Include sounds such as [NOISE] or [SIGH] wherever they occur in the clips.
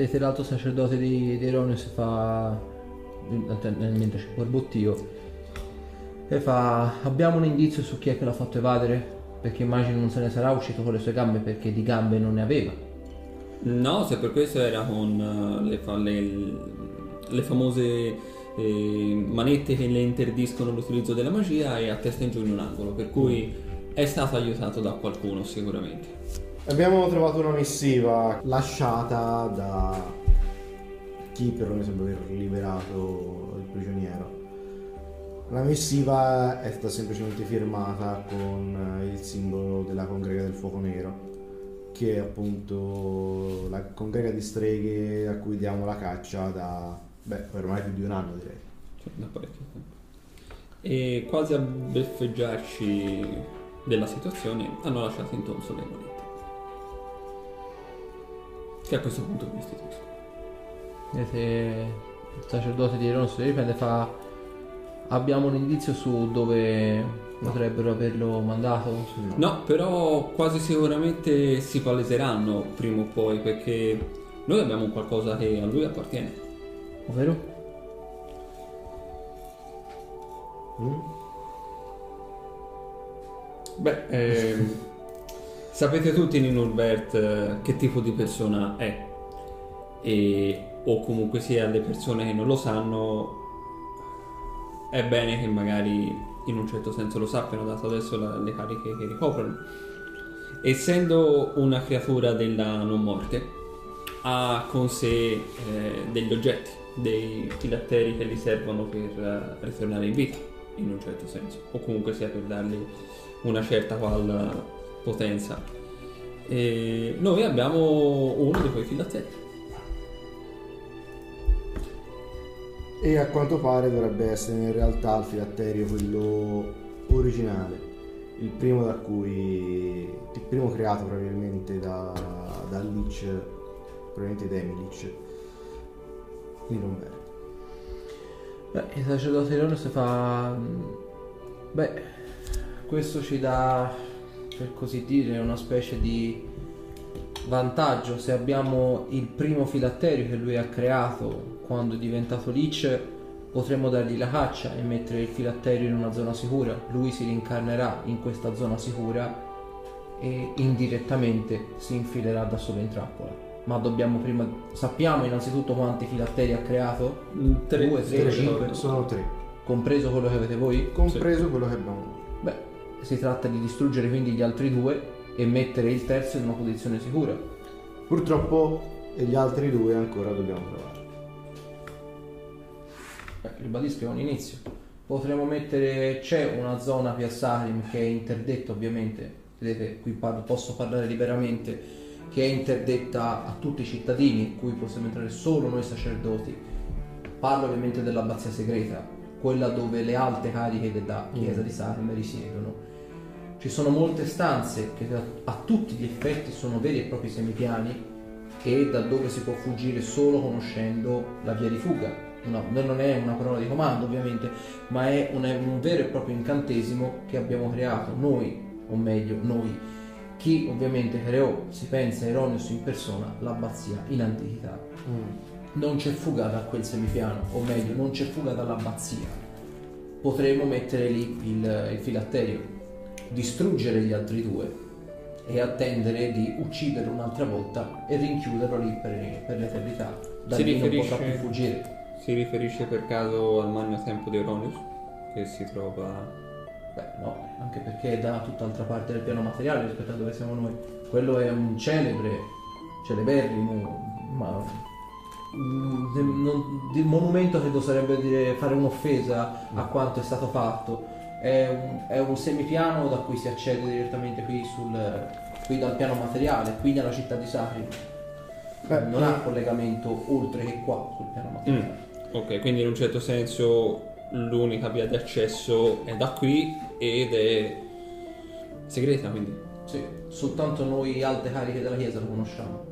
Vedete l'alto sacerdote di, di Eronius fa mentre c'è borbottio e fa abbiamo un indizio su chi è che l'ha fatto evadere perché immagino non se ne sarà uscito con le sue gambe perché di gambe non ne aveva No, se per questo era con eh, le, le- le famose eh, manette che le interdiscono l'utilizzo della magia e a testa in giù in un angolo, per cui è stato aiutato da qualcuno sicuramente. Abbiamo trovato una missiva lasciata da chi però mi sembra aver liberato il prigioniero. La missiva è stata semplicemente firmata con il simbolo della congrega del fuoco nero, che è appunto la congrega di streghe a cui diamo la caccia da, beh, ormai più di un anno direi. Cioè, da parecchio tempo. E quasi a beffeggiarci della situazione hanno lasciato in tonso le monete. Che a questo punto vi istituisco. vedete il sacerdote di Eronius si riprende e fa abbiamo un indizio su dove potrebbero averlo mandato No, però quasi sicuramente si paleseranno prima o poi perché noi abbiamo qualcosa che a lui appartiene. ovvero Mm? Beh, ehm, sapete tutti Nino Urbert eh, che tipo di persona è? E o comunque sia le persone che non lo sanno è bene che magari in un certo senso lo sappiano dato adesso la- le cariche che ricoprono. Essendo una creatura della non morte ha con sé eh, degli oggetti dei filatteri che gli servono per eh, ritornare in vita in un certo senso o comunque sia per dargli una certa qual potenza. E noi abbiamo uno di quei filatteri E a quanto pare dovrebbe essere in realtà il filatterio quello originale, il primo da cui il primo creato probabilmente da, da Lich, probabilmente da Emilich, Niromberto. Beh, il sacerdote di Eronius fa beh questo ci dà per così dire una specie di vantaggio. Se abbiamo il primo filatterio che lui ha creato quando è diventato Lich potremmo dargli la caccia e mettere il filatterio in una zona sicura. Lui si rincarnerà in questa zona sicura e indirettamente si infilerà da solo in trappola. Ma dobbiamo prima sappiamo innanzitutto quanti filatteri ha creato? Tre, Due, tre, tre, cinque. ricordo. Sono tre, compreso quello che avete voi? Compreso quello che abbiamo si tratta di distruggere quindi gli altri due e mettere il terzo in una posizione sicura. Purtroppo gli altri due ancora dobbiamo trovare. Beh, ribadisco, è un inizio. Potremmo mettere, c'è una zona via Sacrim che è interdetta ovviamente, vedete qui parlo, posso parlare liberamente, che è interdetta a tutti i cittadini, in cui possiamo entrare solo noi sacerdoti. Parlo ovviamente dell'abbazia segreta, quella dove le alte cariche della chiesa di Sacrim risiedono. Ci sono molte stanze che a, tutti gli effetti sono veri e propri semipiani e da dove si può fuggire solo conoscendo la via di fuga. Una- non è una parola di comando ovviamente, ma è un, un vero e proprio incantesimo che abbiamo creato noi, o meglio noi. Chi ovviamente creò, si pensa Eronius in persona, l'abbazia in antichità. Non c'è fuga da quel semipiano, o meglio, non c'è fuga dall'abbazia. Potremmo mettere lì il, il filatterio, distruggere gli altri due e attendere di ucciderlo un'altra volta e rinchiuderlo lì per, per l'eternità. Da Si lì non riferisce- potrà più fuggire. si riferisce per caso al magno tempo di Eronius che si trova Beh, no, anche perché è da tutt'altra parte del piano materiale rispetto a dove siamo noi. Quello è un celebre, celeberrimo, ma mm, non- di monumento credo sarebbe dire fare un'offesa a quanto è stato fatto. È un, è un semipiano da cui si accede direttamente qui, sul, qui dal piano materiale, qui nella città di Sacri. Beh, non ha eh, collegamento oltre che qua sul piano materiale. Ok, quindi in un certo senso l'unica via di accesso è da qui ed è segreta, quindi. Sì, soltanto noi alte cariche della chiesa lo conosciamo,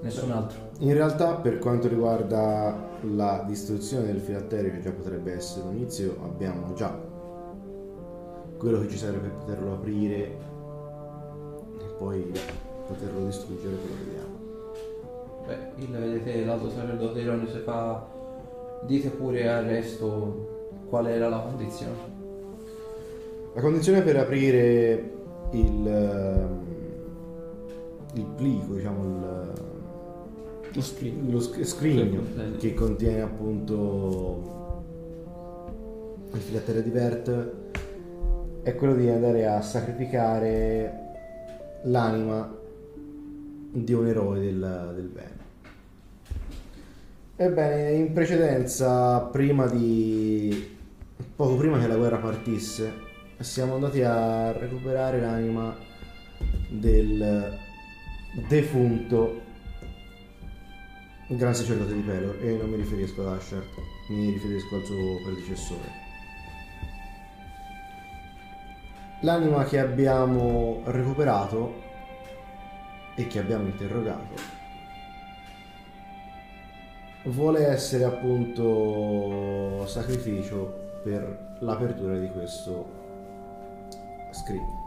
nessun altro. In realtà per quanto riguarda la distruzione del filatterio, che già potrebbe essere un inizio, abbiamo già quello che ci serve per poterlo aprire e poi poterlo distruggere, quello vediamo. Beh, il, vedete l'altro sacerdote Ironio se fa... Dite pure al resto qual era la condizione. La condizione per aprire il, ehm, il plico, diciamo, il, Lo screen. lo sc- scrigno Sì. che contiene appunto il filattere di Vert è quello di andare a sacrificare l'anima di un eroe del, del bene. Ebbene, in precedenza, prima di poco prima che la guerra partisse, siamo andati a recuperare l'anima del defunto gran sacerdote di Pelor e non mi riferisco ad Asher, mi riferisco al suo predecessore. L'anima che abbiamo recuperato e che abbiamo interrogato vuole essere appunto sacrificio per l'apertura di questo scrigno.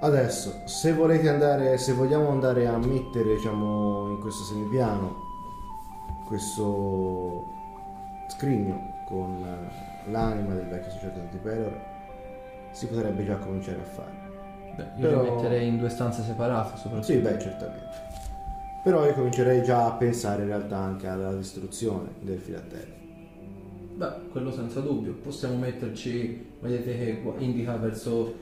Adesso, se volete andare, se vogliamo andare a mettere, diciamo, in questo semipiano questo scrigno con l'anima del vecchio sacerdote di Pelor, si potrebbe già cominciare a fare. Beh, io Però- li metterei in due stanze separate soprattutto. Sì, beh, certamente. Però io comincerei già a pensare in realtà anche alla distruzione del filattello. Beh, quello senza dubbio. Possiamo metterci, vedete che indica verso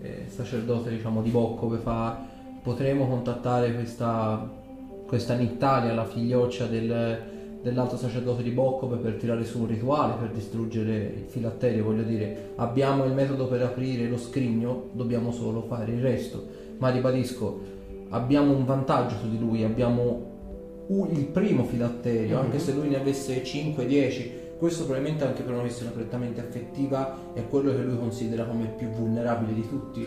eh, sacerdote diciamo di Bocco che fa potremo contattare questa questa Nittalia, la figlioccia del, dell'alto sacerdote di Bocco per tirare su un rituale per distruggere il filatterio, voglio dire, abbiamo il metodo per aprire lo scrigno, dobbiamo solo fare il resto. Ma ribadisco, abbiamo un vantaggio su di lui, abbiamo il primo filatterio, anche se lui ne avesse 5-10, questo probabilmente anche per una questione prettamente affettiva è quello che lui considera come più vulnerabile di tutti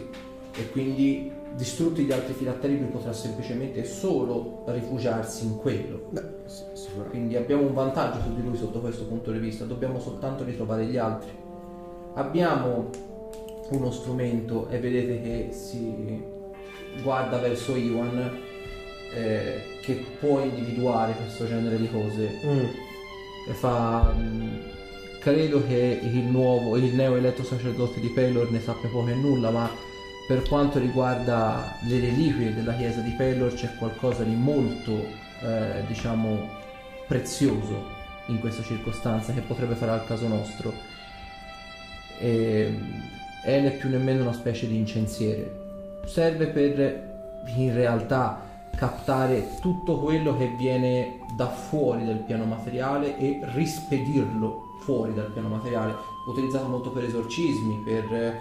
e quindi distrutti gli altri filatteri lui potrà semplicemente solo rifugiarsi in quello. Beh, sì, sicuramente. Quindi abbiamo un vantaggio su di lui sotto questo punto di vista, dobbiamo soltanto ritrovare gli altri. Abbiamo uno strumento e vedete che si guarda verso Iwan eh, che può individuare questo genere di cose Mm. e fa mm, credo che il nuovo il neo eletto sacerdote di Pelor ne sappia poco e nulla ma per quanto riguarda le reliquie della chiesa di Pelor c'è qualcosa di molto eh, diciamo prezioso in questa circostanza che potrebbe fare al caso nostro. E è né più nemmeno una specie di incensiere. Serve per in realtà captare tutto quello che viene da fuori del piano materiale e rispedirlo fuori dal piano materiale utilizzato molto per esorcismi per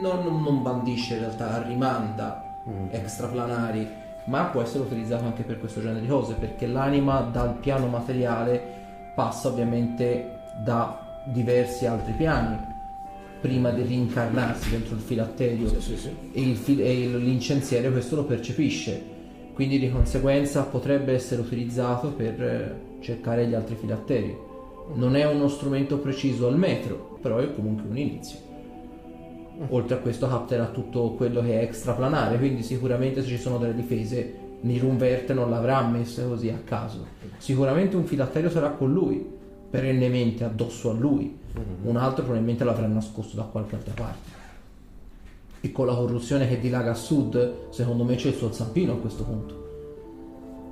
non, non bandisce in realtà rimanda Mm. extraplanari ma può essere utilizzato anche per questo genere di cose perché l'anima dal piano materiale passa ovviamente da diversi altri piani prima di rincarnarsi dentro il filatterio Sì, sì, sì. e, il fil- e il- l'incensiere questo lo percepisce quindi di conseguenza potrebbe essere utilizzato per eh, cercare gli altri filatteri non è uno strumento preciso al metro però è comunque un inizio oltre a questo capterà tutto quello che è extraplanare quindi sicuramente se ci sono delle difese Nirunverte non l'avrà messe così a caso. Sicuramente un filatterio sarà con lui perennemente addosso a lui. Un altro probabilmente l'avrà nascosto da qualche altra parte. E con la corruzione che dilaga a sud secondo me c'è il suo zampino a questo punto.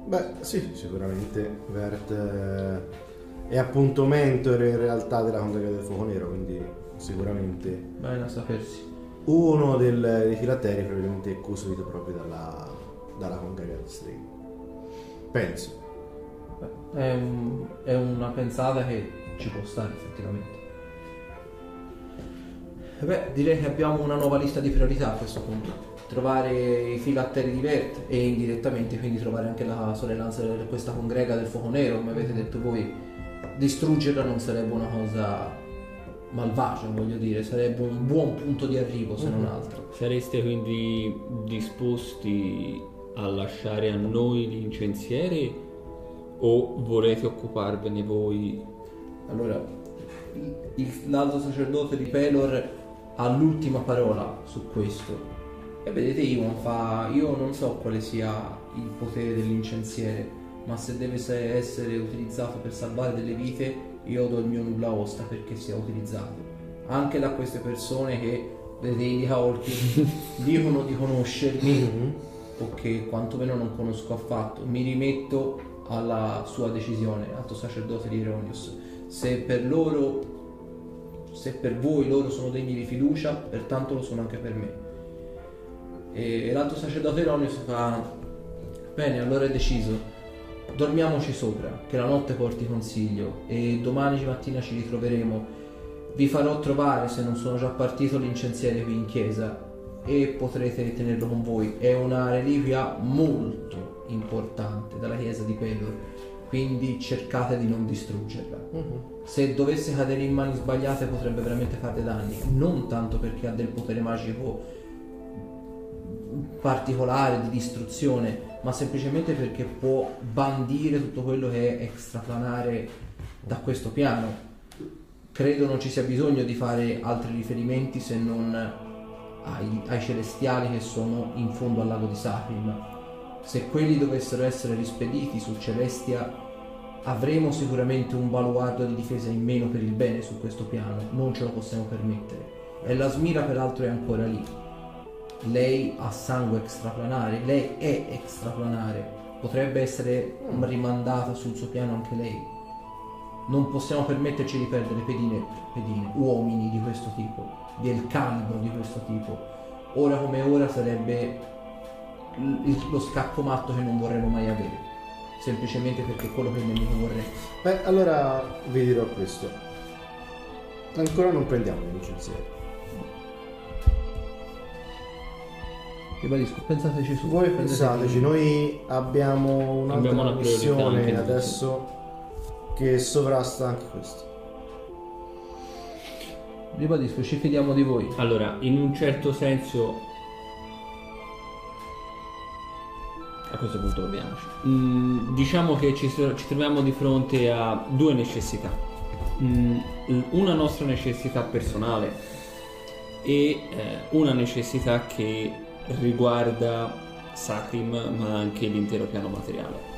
Beh, sì, sicuramente Vert eh, è appunto mentore in realtà della Congrega del Fuoco Nero, quindi sicuramente bene a sapersi uno del- dei filatteri probabilmente è custodito proprio dalla, dalla Congrega del String. Penso. È, un- è una pensata che ci può stare effettivamente Beh, direi che abbiamo una nuova lista di priorità a questo punto. Trovare i filatteri di Vert e indirettamente quindi trovare anche la sorellanza di questa congrega del fuoco nero, come avete detto voi. Distruggerla non sarebbe una cosa malvagia, voglio dire, sarebbe un buon punto di arrivo se non altro. Sareste quindi disposti a lasciare a noi l'incensiere o volete occuparvene voi? Allora, l'alto sacerdote di Pelor ha l'ultima parola su questo. E vedete Ivan fa, io non so quale sia il potere dell'incensiere, ma se deve se- essere utilizzato per salvare delle vite, io do il mio nulla osta perché sia utilizzato. Anche da queste persone che, vedete, i Haorti [LAUGHS] dicono di conoscermi, o che quantomeno non conosco affatto, mi rimetto alla sua decisione, alto sacerdote di Eronius. Se per loro, se per voi loro sono degni di fiducia, pertanto lo sono anche per me. E l'alto sacerdote Eronius fa, bene, allora è deciso, dormiamoci sopra, che la notte porti consiglio e domani mattina ci ritroveremo. Vi farò trovare, se non sono già partito, l'incensiere qui in chiesa e potrete tenerlo con voi. È una reliquia molto importante dalla chiesa di Pelor, quindi cercate di non distruggerla. Se dovesse cadere in mani sbagliate potrebbe veramente farle danni, non tanto perché ha del potere magico particolare di distruzione, ma semplicemente perché può bandire tutto quello che è extraplanare da questo piano. Credo non ci sia bisogno di fare altri riferimenti se non ai, ai celestiali che sono in fondo al lago di Sacrim. Se quelli dovessero essere rispediti su Celestia, avremo sicuramente un baluardo di difesa in meno per il bene su questo piano, non ce lo possiamo permettere. E la Smira peraltro è ancora lì. Lei ha sangue extraplanare, lei è extraplanare, potrebbe essere rimandata sul suo piano anche lei. Non possiamo permetterci di perdere pedine, pedine, uomini di questo tipo, del calibro di questo tipo. Ora come ora sarebbe lo scacco matto che non vorremmo mai avere, semplicemente perché è quello che il nemico vorrebbe. Beh, allora vi dirò questo. Ancora non prendiamo l'incensiere. Ribadisco, pensateci su. Voi pensateci, noi abbiamo un'altra Abbiamo una priorità missione adesso che sovrasta anche questo. Ribadisco, ci fidiamo di voi. Allora, in un certo senso... A questo punto proviamoci. Mm, diciamo che ci, ci troviamo di fronte a due necessità. Mm, una nostra necessità personale e eh, una necessità che riguarda Sacrim ma anche l'intero piano materiale.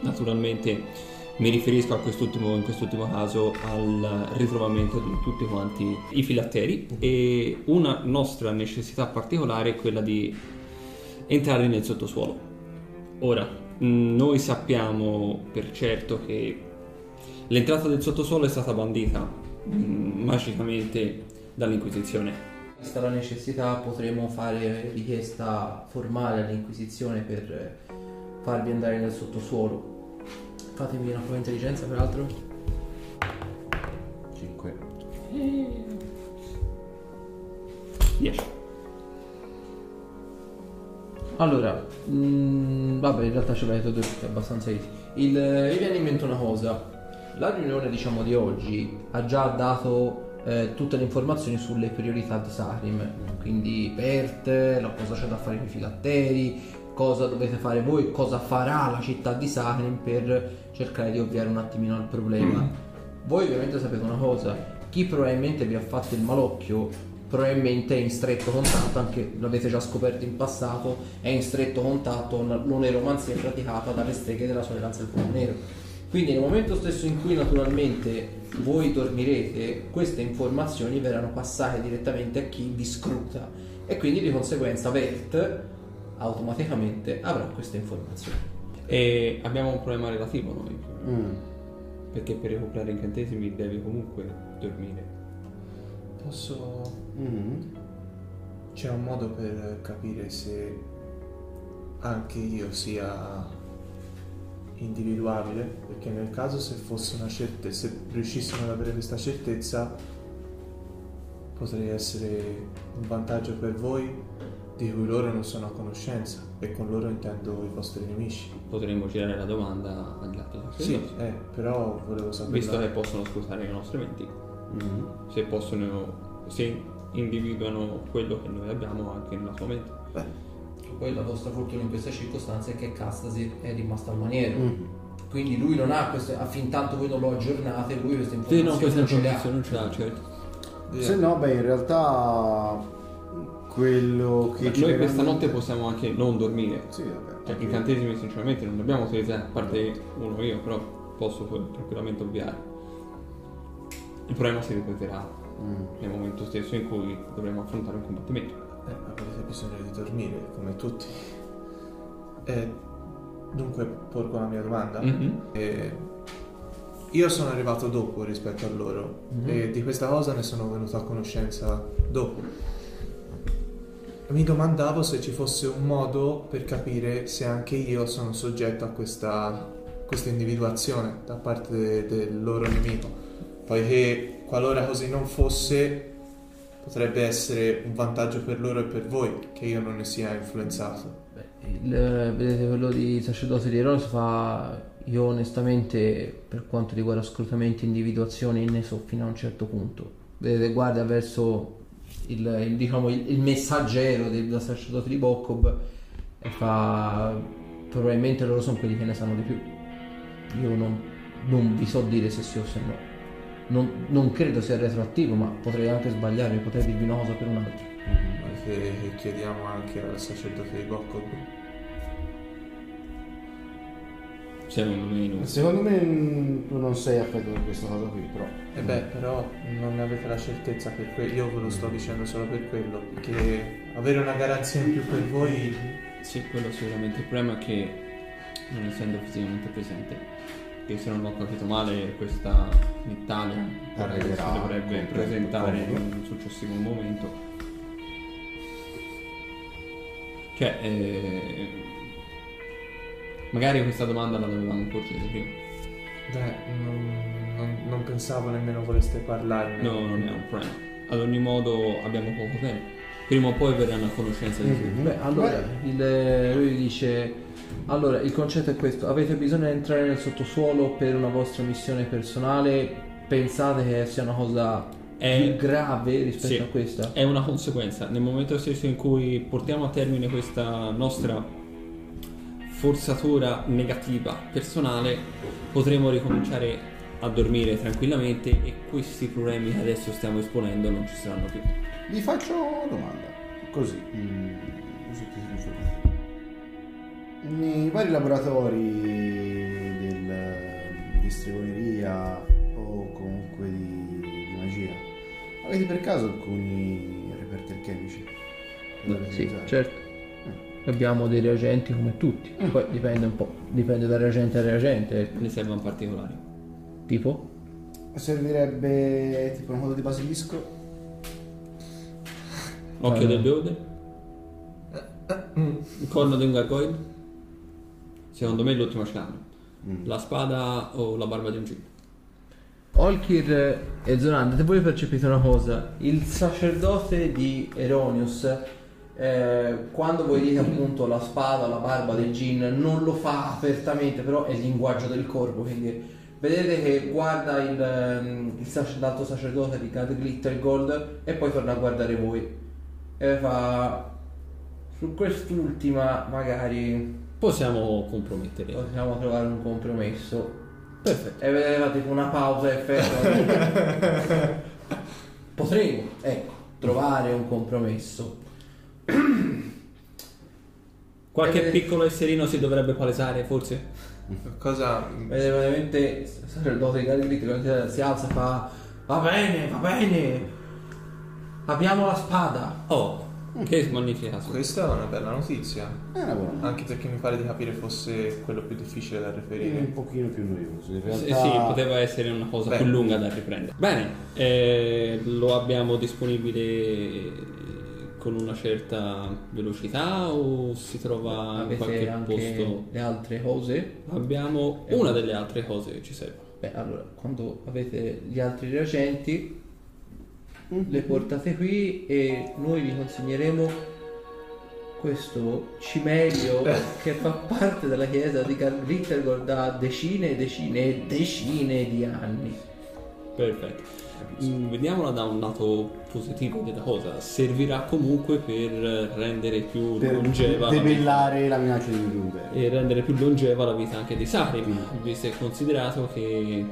Naturalmente mi riferisco quest'ultimo, in quest'ultimo caso al ritrovamento di tutti quanti i filatteri e una nostra necessità particolare è quella di entrare nel sottosuolo. Ora, noi sappiamo per certo che l'entrata del sottosuolo è stata bandita mh, magicamente dall'Inquisizione. Vista la necessità potremo fare richiesta formale all'Inquisizione per farvi andare nel sottosuolo. Fatemi una prova di intelligenza peraltro. 5. 10. Allora, mm, vabbè, in realtà ce l'avete due tutti abbastanza easy. Il, eh, mi viene in mente una cosa. La riunione, diciamo, di oggi ha già dato eh, tutte le informazioni sulle priorità di Sarim. Quindi Bert, la cosa c'è da fare con i filatteri, cosa dovete fare voi, cosa farà la città di Sarim per cercare di ovviare un attimino al problema. Voi ovviamente sapete una cosa, chi probabilmente vi ha fatto il malocchio probabilmente è in stretto contatto, anche l'avete già scoperto in passato, è in stretto contatto con l'oneromanzia praticata dalle streghe della sorellanza del fuoco nero. Quindi nel momento stesso in cui naturalmente voi dormirete, queste informazioni verranno passate direttamente a chi vi scruta e quindi di conseguenza Vert automaticamente avrà queste informazioni. E abbiamo un problema relativo noi, Mm. perché per recuperare incantesimi devi comunque dormire. Posso... Mm. C'è un modo per capire se anche io sia individuabile? Perché nel caso se fosse una certezza, se riuscissimo ad avere questa certezza, potrei essere un vantaggio per voi di cui loro non sono a conoscenza e con loro intendo i vostri nemici. Potremmo girare la domanda agli altri Sì, eh, però volevo sapere... visto che possono scrutare le nostre menti, Mm. se possono, se individuano quello che noi abbiamo anche nella sua mente. Poi la vostra fortuna in queste circostanze è che Castasir è rimasto al maniero. Mm. Quindi lui non ha queste, ah, fin tanto voi non lo aggiornate, lui queste Sì, informazioni no, questa non informazione non ce l'ha, certo. Se no, beh, in realtà quello che Noi generalmente- questa notte possiamo anche non dormire. Sì, vabbè. Cioè, incantesimi sinceramente non abbiamo utilizzati, a parte uno io, però posso tranquillamente ovviare. Il problema si ripeterà Mm. nel momento stesso in cui dovremo affrontare un combattimento. Eh, avrete bisogno di dormire, come tutti. Eh, dunque, porgo la mia domanda. Mhm. Eh, io sono arrivato dopo rispetto a loro Mhm. e di questa cosa ne sono venuto a conoscenza dopo. Mi domandavo se ci fosse un modo per capire se anche io sono soggetto a questa, questa individuazione da parte de- del loro nemico, poiché qualora così non fosse potrebbe essere un vantaggio per loro e per voi che io non ne sia influenzato. Il, vedete quello di sacerdote di Eronis fa io onestamente per quanto riguarda scrutamenti e individuazioni ne so fino a un certo punto. Vedete guarda verso il, il, diciamo, il messaggero del, del sacerdote di Bokob e fa probabilmente loro sono quelli che ne sanno di più. Io non, non vi so dire se sì o se no non, non credo sia retroattivo ma potrei anche sbagliarmi potrei dirvi una cosa per un'altra Che, che chiediamo anche al sacerdote di Bokob. Secondo me no. Secondo me mm, tu non sei affetto da questa cosa qui, però. E beh, però non ne avete la certezza per quello. Io ve lo sto dicendo solo per quello. Che avere una garanzia in più per voi. Sì, quello sicuramente. Il problema è che non essendo fisicamente presente, che se non ho capito male questa in Italia Arriverà si dovrebbe presentare in un successivo momento. Cioè, eh, magari questa domanda la dovevamo porgere prima. Beh, non, non- non pensavo nemmeno voleste parlarne. No, non è un problema. Ad ogni modo abbiamo poco tempo. Prima o poi verranno a conoscenza di tutto. Beh, allora, il, lui dice, allora, il concetto è questo, avete bisogno di entrare nel sottosuolo per una vostra missione personale, pensate che sia una cosa È- più grave rispetto sì. a questa? È una conseguenza. Nel momento stesso in cui portiamo a termine questa nostra forzatura negativa personale, potremo ricominciare a dormire tranquillamente e questi problemi che adesso stiamo esponendo non ci saranno più. Vi faccio una domanda, così, mm, così ti. Nei vari laboratori del, di stregoneria o comunque di, di magia, avete per caso alcuni reperti alchemici? Sì, certo. Abbiamo dei reagenti come tutti, poi dipende un po', dipende da reagente a reagente, Ne servono particolari. tipo? Servirebbe tipo una cosa di basilisco? Occhio Eh. del beode? Il corno di un gargoyle? Secondo me è l'ultimo scambio. Mm. La spada o la barba di un gin? Olkir e Zoran, se voi percepite una cosa, il sacerdote di Eronius, eh, quando voi dite appunto la spada, la barba del Gin, non lo fa apertamente, però è il linguaggio del corpo, quindi vedete che guarda il, ehm, il sac- l'altro sacerdote di Gad Glitter Gold e poi torna a guardare voi e fa su quest'ultima magari Possiamo compromettere. possiamo trovare un compromesso. Perfetto. E vedeva tipo una pausa effetto. [LAUGHS] Potremmo, ecco, trovare un compromesso. Qualche piccolo esserino si dovrebbe palesare, forse? Cosa. Vedete veramente il sacerdote di Galilei si alza e fa Va bene, va bene. Abbiamo la spada. Oh, che magnifica. Questa è una bella notizia. È una buona. Anche perché mi pare di capire fosse quello più difficile da È reperire. un pochino più noioso. In realtà sì, poteva essere una cosa Beh. più lunga da riprendere. Bene, eh, lo abbiamo disponibile con una certa velocità o si trova in Avete qualche anche posto? le altre cose. Abbiamo una delle altre cose che ci servono. Beh, allora, quando avete gli altri reagenti, le portate qui e noi vi consegneremo questo cimelio [LAUGHS] che fa parte della chiesa di Glittergold da decine e decine e decine di anni. Perfetto. Mm, Vediamola da un lato positivo della cosa. Servirà comunque per rendere più per longeva la vita. debellare la minaccia di Nuremberg. e rendere più longeva la vita anche di Sarim, Mm. visto e considerato che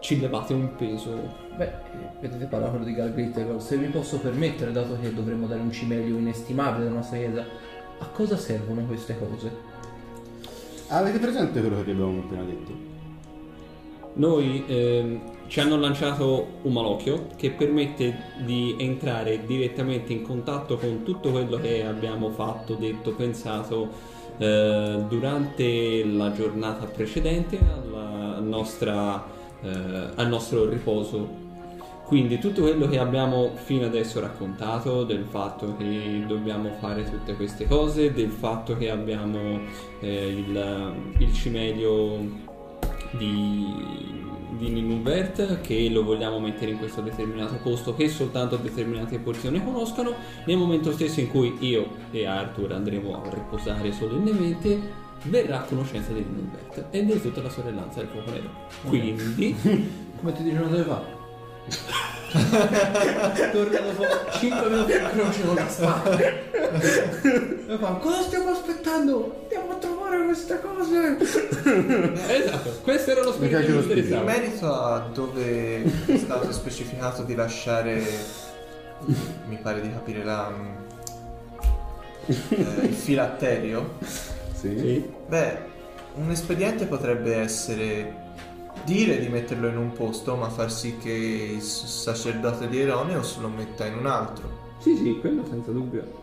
ci levate un peso. Beh, eh, vedete parlare quello di Galgrit, se mi posso permettere, dato che dovremmo dare un cimelio inestimabile alla nostra chiesa, a cosa servono queste cose? Avete presente quello che vi abbiamo appena detto? Noi ehm, ci hanno lanciato un malocchio che permette di entrare direttamente in contatto con tutto quello che abbiamo fatto, detto, pensato eh, durante la giornata precedente alla nostra, eh, al nostro riposo. Quindi tutto quello che abbiamo fino adesso raccontato del fatto che dobbiamo fare tutte queste cose, del fatto che abbiamo eh, il, il cimelio di, di Ninubert che lo vogliamo mettere in questo determinato posto che soltanto determinate porzioni conoscono nel momento stesso in cui io e Arthur andremo a riposare solennemente verrà a conoscenza di Ninubert e di tutta la sorellanza del fuoco nero quindi [LAUGHS] Come ti dicono dove va? [LAUGHS] Torna dopo 5 minuti in croce con la spada. E fa, cosa stiamo aspettando? Andiamo a trovare queste cose. esatto questo era lo spirito che. In merito a dove è stato specificato di lasciare, mi pare di capire la, eh, il filatterio, Sì. sì. beh, un espediente potrebbe essere dire di metterlo in un posto, ma far sì che il sacerdote di Eroneus lo metta in un altro. sì sì quello senza dubbio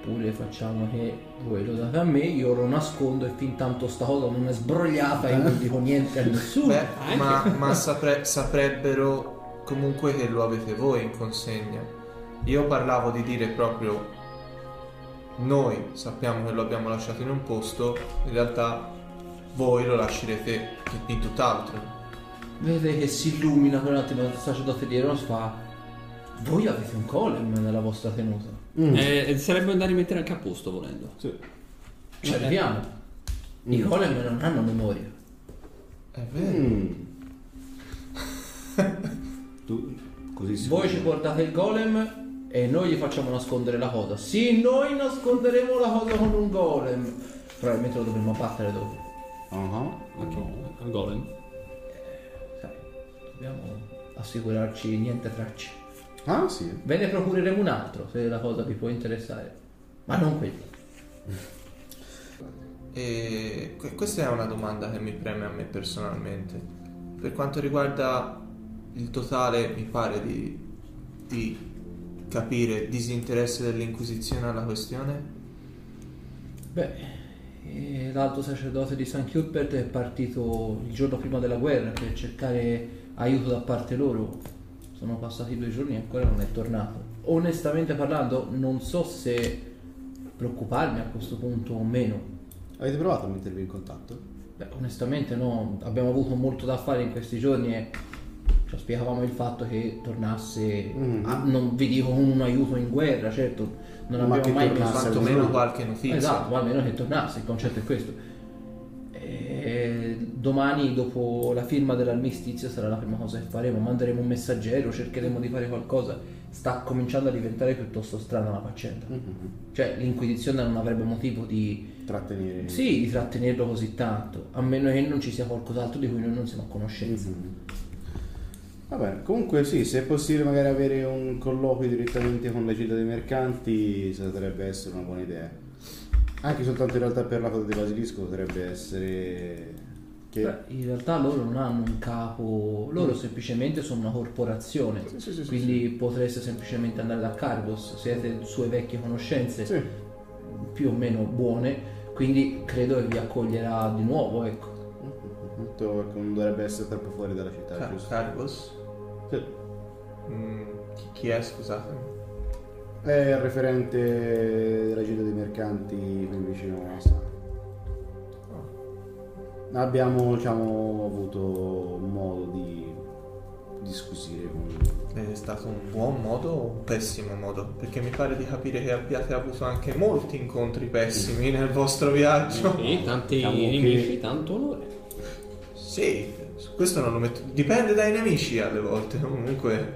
Oppure facciamo che voi lo date a me, io lo nascondo e fin tanto sta cosa non è sbrogliata io non dico niente a nessuno. Beh, ma, [LAUGHS] ma sapre- saprebbero comunque che lo avete voi in consegna. Io parlavo di dire proprio noi sappiamo che lo abbiamo lasciato in un posto, in realtà voi lo lascerete in tutt'altro. Vedete che si illumina con un attimo il sacerdote di Eros fa voi avete un golem nella vostra tenuta. Mm. Eh, sarebbe da rimettere anche a posto volendo Sì. Ci arriviamo. I golem non hanno memoria. È vero. Mm. [LAUGHS] tu così sicuro? Voi ci portate il golem e noi gli facciamo nascondere la cosa. Sì, noi nasconderemo la cosa con un golem. Probabilmente lo dovremmo abbattere dopo. Ah, Ok, al golem Sai, dobbiamo assicurarci niente tracce. Ah, sì. Ve ne procureremo un altro se la cosa vi può interessare. Ma non quello. E que- questa è una domanda che mi preme a me personalmente. Per quanto riguarda il totale, mi pare di, di capire, disinteresse dell'Inquisizione alla questione. Beh, eh, l'alto sacerdote di San Cuthbert è partito il giorno prima della guerra per cercare aiuto da parte loro. Sono passati due giorni e ancora non è tornato. Onestamente parlando, non so se preoccuparmi a questo punto o meno. Avete provato a mettervi in contatto? Beh, onestamente no, abbiamo avuto molto da fare in questi giorni e ci spiegavamo il fatto che tornasse, Mhm. a- non vi dico con un aiuto in guerra, certo, non Ma abbiamo mai pensato... Quantomeno qualche notizia. Esatto, ma almeno che tornasse, il concetto è questo. E domani, dopo la firma dell'armistizio, sarà la prima cosa che faremo. Manderemo un messaggero, cercheremo di fare qualcosa. Sta cominciando a diventare piuttosto strana la faccenda. Mhm. Cioè, l'Inquisizione non avrebbe motivo di, Trattenere. sì, di trattenerlo così tanto, a meno che non ci sia qualcos'altro di cui noi non siamo a conoscenza. Mhm. Va bene, comunque sì, se è possibile magari avere un colloquio direttamente con la città dei mercanti potrebbe essere una buona idea. Anche soltanto in realtà per la foto di Basilisco potrebbe essere che... Beh, in realtà loro non hanno un capo, loro semplicemente sono una corporazione. Sì, sì, sì, sì, Quindi potreste semplicemente andare da Cargos, siete sue vecchie conoscenze, Sì. più o meno buone, quindi credo che vi accoglierà di nuovo, ecco. Mhm. Detto, ecco, non dovrebbe essere troppo fuori dalla città, Car- giusto? Cargos? Sì. Mm, chi, chi è, scusatemi? È il referente della città dei mercanti qui vicino a Sara. Abbiamo diciamo, avuto modo di discutere con È stato un buon modo o un pessimo modo? Perché mi pare di capire che abbiate avuto anche molti incontri pessimi nel vostro viaggio. Sì, tanti Diciamo che- nemici, tanto onore. Sì, questo non lo metto. Dipende dai nemici alle volte. Comunque,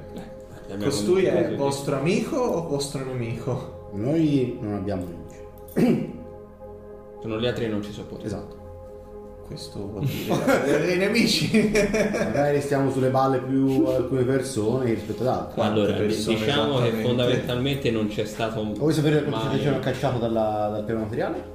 Abbiamo costui è vostro amico o vostro nemico? Noi non abbiamo nemici. [COUGHS] Sono gli altri che non ci sopportano. Esatto. Questo vuol dire dei [LAUGHS] nemici. Magari stiamo sulle balle più alcune persone rispetto ad altre. Allora, persone diciamo che fondamentalmente non c'è stato un... Vuoi sapere mai- ci hanno cacciato dalla- dal piano materiale?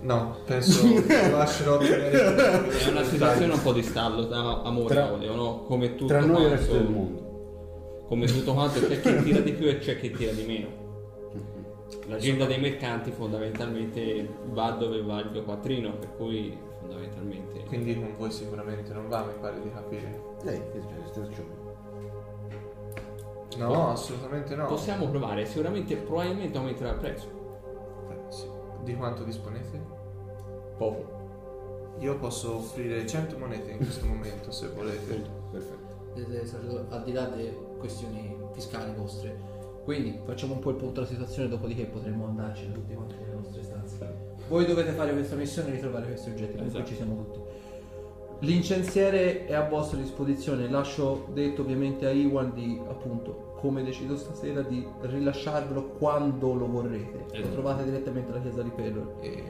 No, penso che [LAUGHS] lascerò tenere. È una situazione un po' di stallo tra amore Tra- e odio, no? Come tutto Tra noi e il quanto, resto del mondo. Come tutto quanto c'è chi tira di più e c'è chi tira di meno. L'agenda dei mercanti fondamentalmente va dove va il mio quattrino, per cui fondamentalmente... Quindi con voi sicuramente non va, mi pare di capire. Lei? No, assolutamente no. Possiamo provare, sicuramente probabilmente aumenterà il prezzo. Di quanto disponete? Poco. Io posso offrire 100 monete in questo momento se volete. Perfetto. Sacerdote- al di là delle questioni fiscali vostre. Quindi facciamo un po' il punto della situazione, dopodiché potremo andarci tutti quanti nelle nostre stanze. Voi dovete fare questa missione e ritrovare questi oggetti, per cui Esatto. ci siamo tutti. L'incensiere è a vostra disposizione, lascio detto ovviamente a Iwan di appunto come decido stasera di rilasciarvelo quando lo vorrete. Lo Esatto. trovate direttamente alla chiesa di Perro. E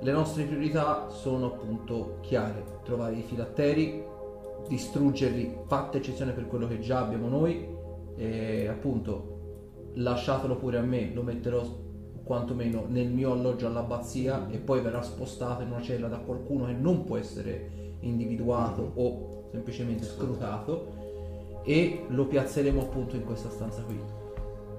le nostre priorità sono appunto chiare: trovare i filatteri, distruggerli, fatta eccezione per quello che già abbiamo noi, e appunto lasciatelo pure a me, lo metterò quantomeno nel mio alloggio all'abbazia e poi verrà spostato in una cella da qualcuno che non può essere individuato o semplicemente scrutato e lo piazzeremo appunto in questa stanza qui.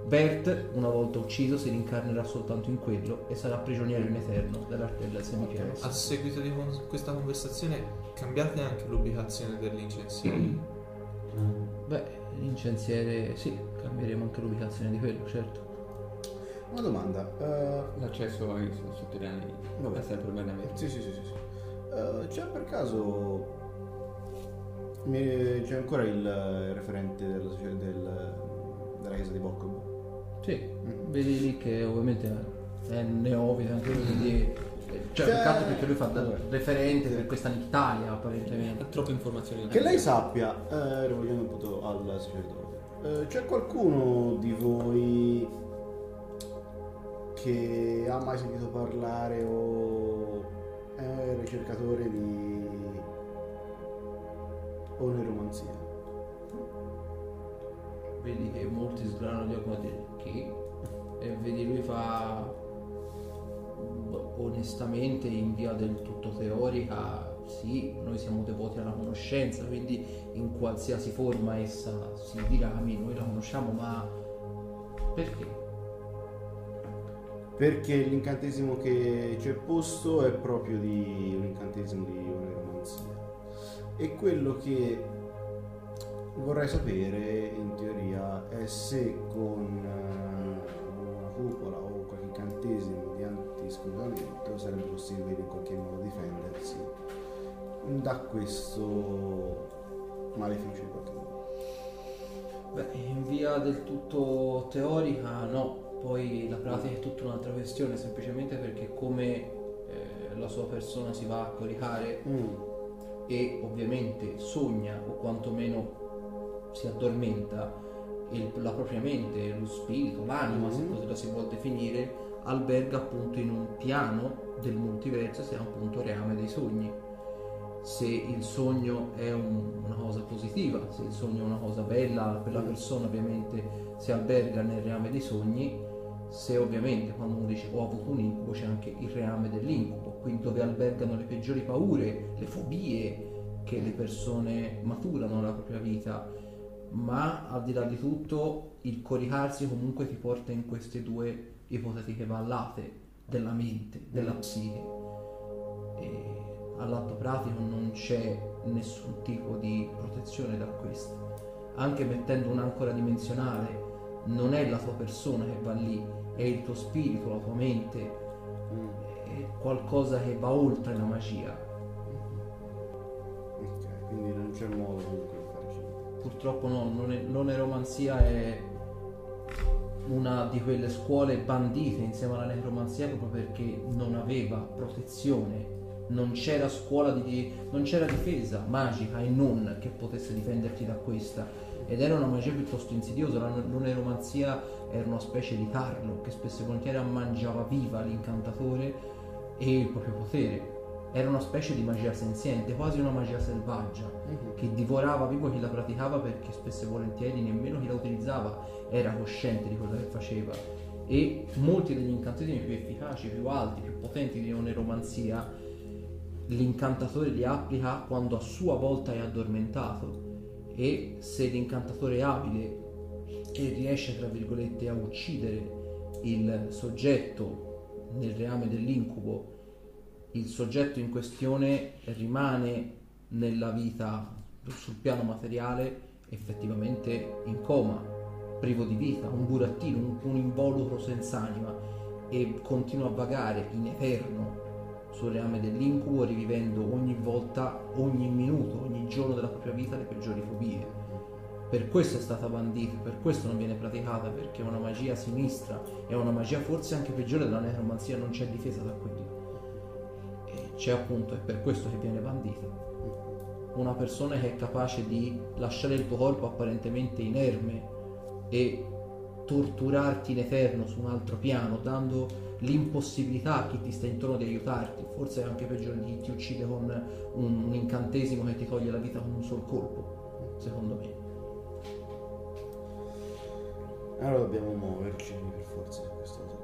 Bert, una volta ucciso, si rincarnerà soltanto in quello e sarà prigioniero in eterno dell'arte del semipieno. A seguito di con- questa conversazione cambiate anche l'ubicazione dell'incensiere. Beh, l'incensiere sì, cambieremo anche l'ubicazione di quello, certo. Una domanda. eh, L'accesso ai sotterranei Vabbè. è sempre bene avere. Sì, sì, sì, sì. sì. Eh, c'è per caso. C'è ancora il eh, referente della, del- della chiesa di Boccob? Sì, Mm. vedi lì che ovviamente è neofita anche lui, quindi... Cioè, Cioè- peccato perché lui fa da referente per questa Italia apparentemente. Ha troppe informazioni. Che lei sappia, eh, rivolgendo appunto al sacerdote, eh, c'è qualcuno di voi che ha mai sentito parlare o è ricercatore di oneromanzia? Vedi che molti sgranano gli occhi a dire chi? E vedi lui fa boh, onestamente in via del tutto teorica sì, noi siamo devoti alla conoscenza, quindi in qualsiasi forma essa si dirami noi la conosciamo, ma perché? Perché l'incantesimo che c'è posto è proprio di un incantesimo di. E quello che vorrei sapere in teoria è se con eh, una cupola o qualche incantesimo di antiscrutamento sarebbe possibile in qualche modo difendersi da questo maleficio modo. Beh, in via del tutto teorica no, poi la pratica è tutta un'altra questione, semplicemente perché come eh, la sua persona si va a coricare e ovviamente sogna o quantomeno si addormenta il- la propria mente, lo spirito, l'anima, se Mhm. così la si vuol definire, alberga appunto in un piano del multiverso, si chiama appunto reame dei sogni. Se il sogno è un- una cosa positiva, se il sogno è una cosa bella per la persona ovviamente si alberga nel reame dei sogni, se ovviamente quando uno dice ho avuto un incubo c'è anche il reame dell'incubo, quindi dove albergano le peggiori paure, le fobie che le persone maturano nella propria vita, ma al di là di tutto il coricarsi comunque ti porta in queste due ipotetiche vallate della mente, della psiche. E all'atto pratico non c'è nessun tipo di protezione da questo. Anche mettendo un'ancora dimensionale, non è la tua persona che va lì, è il tuo spirito, la tua mente, è qualcosa che va oltre la magia. Ok, quindi non c'è modo comunque di farci. Purtroppo no, non è, non è romanzia, è una di quelle scuole bandite insieme alla necromanzia proprio perché non aveva protezione, non c'era scuola di non c'era difesa magica e non che potesse difenderti da questa. Ed era una magia piuttosto insidiosa, la l'oneromanzia era una specie di tarlo che spesso e volentieri mangiava viva l'incantatore e il proprio potere. era una specie di magia senziente, quasi una magia selvaggia, che divorava vivo chi la praticava perché spesso e volentieri nemmeno chi la utilizzava era cosciente di quello che faceva. E molti degli incantesimi più efficaci, più alti, più potenti di oneromanzia, l'incantatore li applica quando a sua volta è addormentato. E se l'incantatore è abile e riesce, tra virgolette, a uccidere il soggetto nel reame dell'incubo, il soggetto in questione rimane nella vita sul piano materiale effettivamente in coma, privo di vita, un burattino, un, un involucro senza anima e continua a vagare in eterno sul reame dell'incubo rivivendo ogni volta, ogni minuto, ogni giorno della propria vita le peggiori fobie. Per questo è stata bandita, per questo non viene praticata, perché è una magia sinistra, è una magia forse anche peggiore della necromanzia, non c'è difesa da quelli. E c'è appunto, è per questo che viene bandita. Una persona che è capace di lasciare il tuo corpo apparentemente inerme e torturarti in eterno su un altro piano, dando l'impossibilità a chi ti sta intorno di aiutarti, forse è anche peggiore di chi ti uccide con un, un incantesimo che ti toglie la vita con un sol colpo, secondo me. Allora dobbiamo muoverci per forza su questa cosa.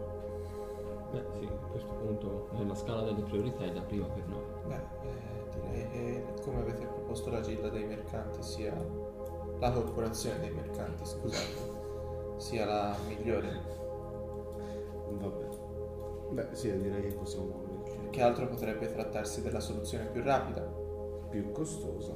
Beh, sì, a questo punto nella scala delle priorità è la prima per noi. Beh, eh, direi che come avete proposto la gilda dei mercanti sia la corporazione dei mercanti, scusate, sia la migliore. Vabbè. Beh, sì, direi che possiamo muoverci. Che altro potrebbe trattarsi della soluzione più rapida? Più costosa.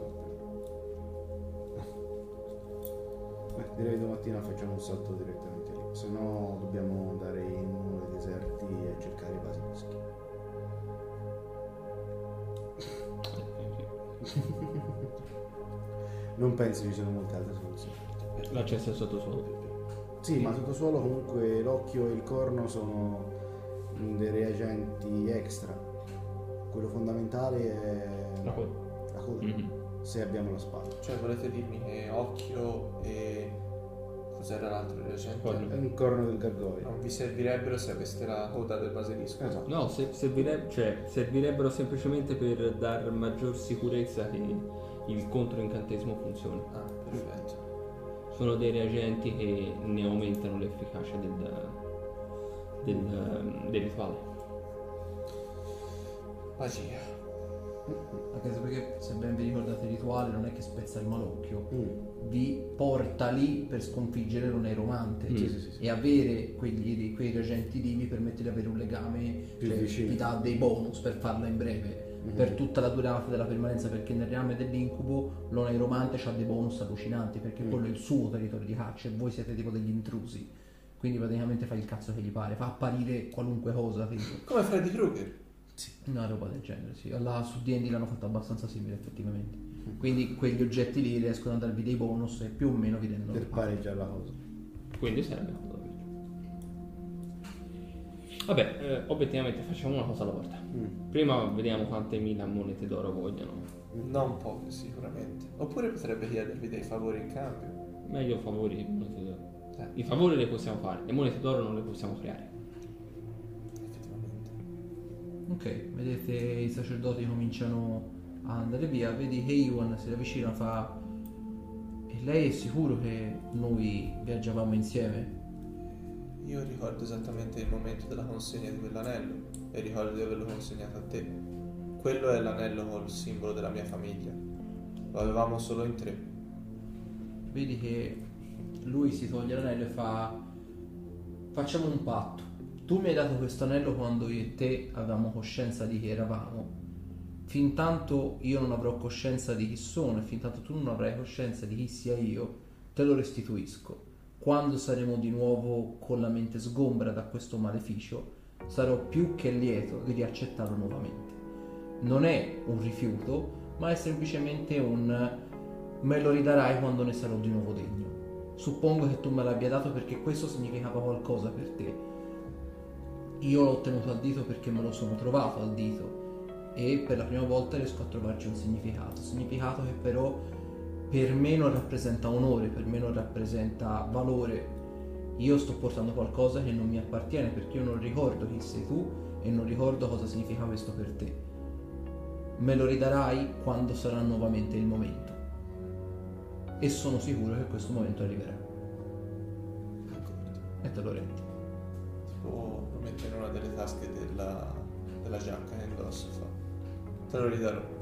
Beh, direi domattina facciamo un salto direttamente lì. Se no dobbiamo andare in uno dei deserti e cercare i basilischi. [LAUGHS] Non pensi ci siano molte altre soluzioni. L'accesso al sottosuolo. Sì, ma sottosuolo comunque l'occhio e il corno sono dei reagenti extra. Quello fondamentale è La coda. la coda, Mhm. se abbiamo la spada. Cioè volete dirmi che occhio e... cos'era l'altro reagente? Corno. Un corno del gargoglio. Non vi servirebbero se aveste la coda del basilisco. Esatto. No, se- servire- cioè, servirebbero semplicemente per dar maggior sicurezza che il controincantesimo funzioni. Ah, perfetto. Sono dei reagenti che ne aumentano l'efficacia del, del, del rituale. Magia. Anche se perché se ben vi ricordate il rituale non è che spezza il malocchio, Mm. vi porta lì per sconfiggere l'oneromante Mm. Sì, sì, sì, sì. e avere quegli, quei reagenti vivi permette di avere un legame, Più cioè, vicino. vi dà dei bonus per farla in breve. Mhm. Per tutta la durata della permanenza, perché nel reame dell'incubo l'oneromante ha dei bonus allucinanti, perché Mm. quello è il suo territorio di caccia e voi siete tipo degli intrusi. Quindi praticamente fa il cazzo che gli pare, fa apparire qualunque cosa. Tipo. Come Freddy Krueger. Una roba del genere, sì. Alla, su D&D l'hanno fatto abbastanza simile effettivamente. Quindi quegli oggetti lì riescono a darvi dei bonus e più o meno vi rendono Per pareggiare la cosa. Quindi serve. Vabbè, eh, obiettivamente facciamo una cosa alla volta. Mm. Prima vediamo quante mila monete d'oro vogliono. Non poche sicuramente. Oppure potrebbe chiedervi dei favori in cambio. Meglio favori monete I favori le possiamo fare, le monete d'oro non le possiamo creare. effettivamente. Ok, vedete i sacerdoti cominciano a andare via, vedi che Iwan si avvicina fa e lei è sicuro che noi viaggiavamo insieme? Io ricordo esattamente il momento della consegna di quell'anello e ricordo di averlo consegnato a te. Quello è l'anello col simbolo della mia famiglia. Lo avevamo solo in tre. Vedi che lui si toglie l'anello e fa facciamo un patto. Tu mi hai dato questo anello quando io e te avevamo coscienza di chi eravamo. Fin tanto io non avrò coscienza di chi sono e fin tanto tu non avrai coscienza di chi sia io, te lo restituisco. Quando saremo di nuovo con la mente sgombra da questo maleficio, sarò più che lieto di riaccettarlo nuovamente. Non è un rifiuto, ma è semplicemente un me lo ridarai quando ne sarò di nuovo degno. Suppongo che tu me l'abbia dato perché questo significava qualcosa per te. Io l'ho tenuto al dito perché me lo sono trovato al dito e per la prima volta riesco a trovarci un significato. Significato che però per me non rappresenta onore, per me non rappresenta valore. Io sto portando qualcosa che non mi appartiene perché io non ricordo chi sei tu e non ricordo cosa significa questo per te. me lo ridarai quando sarà nuovamente il momento. E sono sicuro che questo momento arriverà. E te lo rendi. Tipo lo metto in una delle tasche della, della giacca e indosso fa. Te lo ridarò.